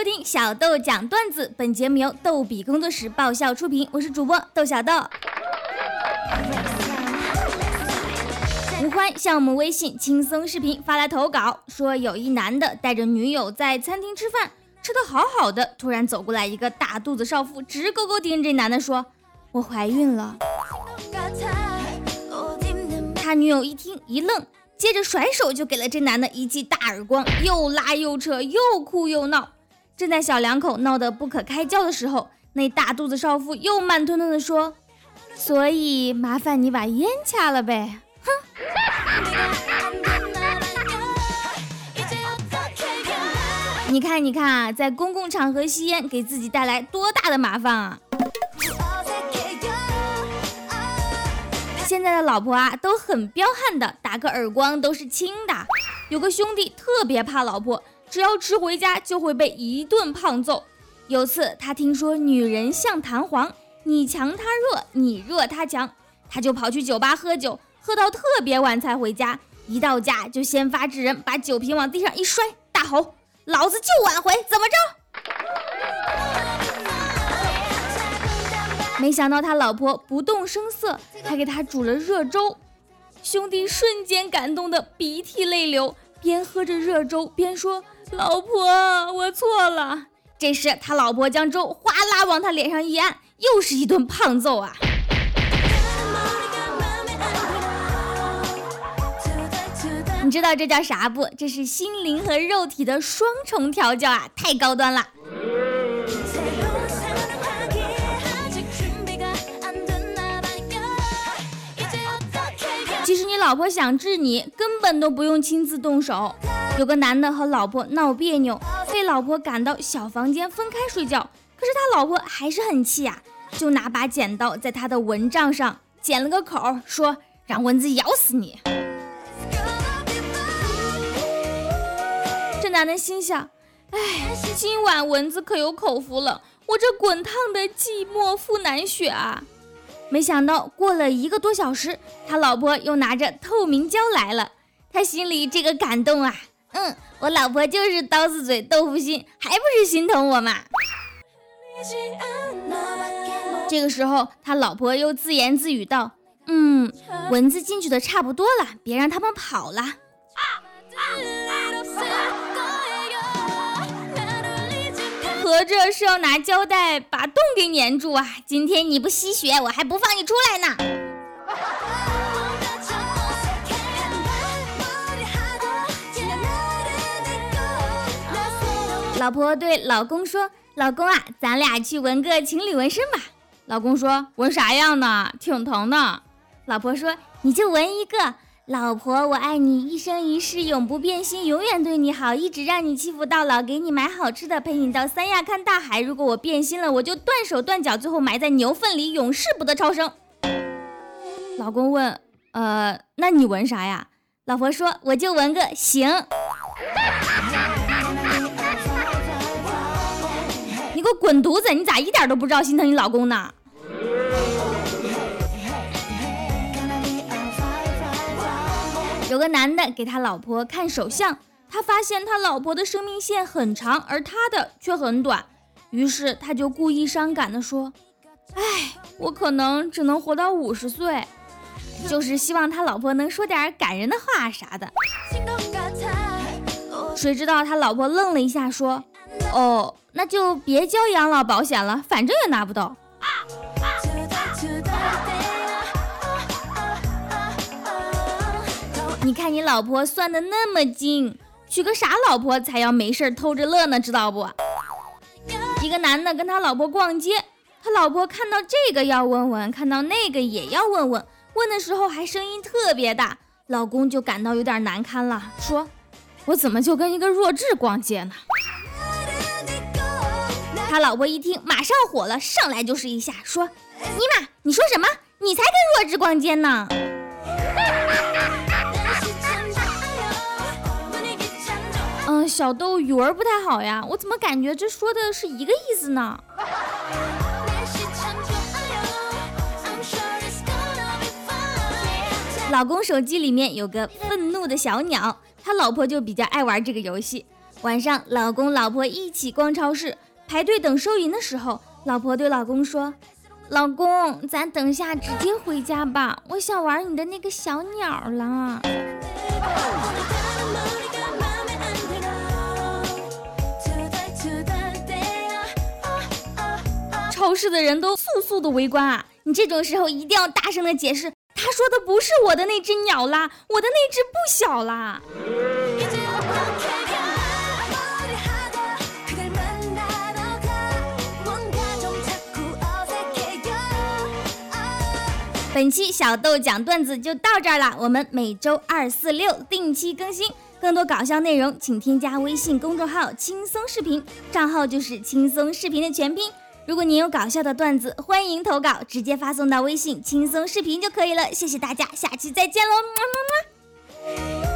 收听小豆讲段子，本节目由逗比工作室爆笑出品，我是主播豆小豆。吴欢向我们微信轻松视频发来投稿，说有一男的带着女友在餐厅吃饭，吃的好好的，突然走过来一个大肚子少妇，直勾勾盯着这男的说：“我怀孕了。”他女友一听一愣。接着甩手就给了这男的一记大耳光，又拉又扯，又哭又闹。正在小两口闹得不可开交的时候，那大肚子少妇又慢吞吞地说：“所以麻烦你把烟掐了呗。”哼！你看，你看啊，在公共场合吸烟给自己带来多大的麻烦啊！现在的老婆啊都很彪悍的，打个耳光都是轻的。有个兄弟特别怕老婆，只要迟回家就会被一顿胖揍。有次他听说女人像弹簧，你强她弱，你弱她强，他就跑去酒吧喝酒，喝到特别晚才回家。一到家就先发制人，把酒瓶往地上一摔，大吼：“老子就挽回，怎么着？”没想到他老婆不动声色，还给他煮了热粥。兄弟瞬间感动的鼻涕泪流，边喝着热粥边说：“老婆，我错了。”这时他老婆将粥哗啦往他脸上一按，又是一顿胖揍啊！你知道这叫啥不？这是心灵和肉体的双重调教啊，太高端了。其实你老婆想治你，根本都不用亲自动手。有个男的和老婆闹别扭，被老婆赶到小房间分开睡觉，可是他老婆还是很气呀，就拿把剪刀在他的蚊帐上剪了个口，说让蚊子咬死你。这男的心想，哎，今晚蚊子可有口福了，我这滚烫的寂寞腹难血啊！没想到过了一个多小时，他老婆又拿着透明胶来了。他心里这个感动啊，嗯，我老婆就是刀子嘴豆腐心，还不是心疼我嘛。这个时候，他老婆又自言自语道：“嗯，蚊子进去的差不多了，别让他们跑了。”合着是要拿胶带把洞给粘住啊！今天你不吸血，我还不放你出来呢。老婆对老公说：“老公啊，咱俩去纹个情侣纹身吧。”老公说：“纹啥样呢？挺疼的。”老婆说：“你就纹一个。”老婆，我爱你，一生一世永不变心，永远对你好，一直让你欺负到老，给你买好吃的，陪你到三亚看大海。如果我变心了，我就断手断脚，最后埋在牛粪里，永世不得超生。老公问：“呃，那你纹啥呀？”老婆说：“我就纹个行。”你给我滚犊子！你咋一点都不知道心疼你老公呢？有个男的给他老婆看手相，他发现他老婆的生命线很长，而他的却很短，于是他就故意伤感的说：“哎，我可能只能活到五十岁。”就是希望他老婆能说点感人的话啥的。谁知道他老婆愣了一下，说：“哦，那就别交养老保险了，反正也拿不到。”老婆算的那么精，娶个啥老婆才要没事偷着乐呢？知道不？一个男的跟他老婆逛街，他老婆看到这个要问问，看到那个也要问问，问的时候还声音特别大，老公就感到有点难堪了，说：“我怎么就跟一个弱智逛街呢？”他老婆一听，马上火了，上来就是一下，说：“尼玛，你说什么？你才跟弱智逛街呢！”小豆语文不太好呀，我怎么感觉这说的是一个意思呢？老公手机里面有个愤怒的小鸟，他老婆就比较爱玩这个游戏。晚上，老公老婆一起逛超市，排队等收银的时候，老婆对老公说：“老公，咱等下直接回家吧，我想玩你的那个小鸟了。”超市的人都速速的围观啊！你这种时候一定要大声的解释，他说的不是我的那只鸟啦，我的那只不小啦。本期小豆讲段子就到这儿了，我们每周二、四、六定期更新，更多搞笑内容请添加微信公众号“轻松视频”，账号就是“轻松视频”的全拼。如果您有搞笑的段子，欢迎投稿，直接发送到微信轻松视频就可以了。谢谢大家，下期再见喽，么么么。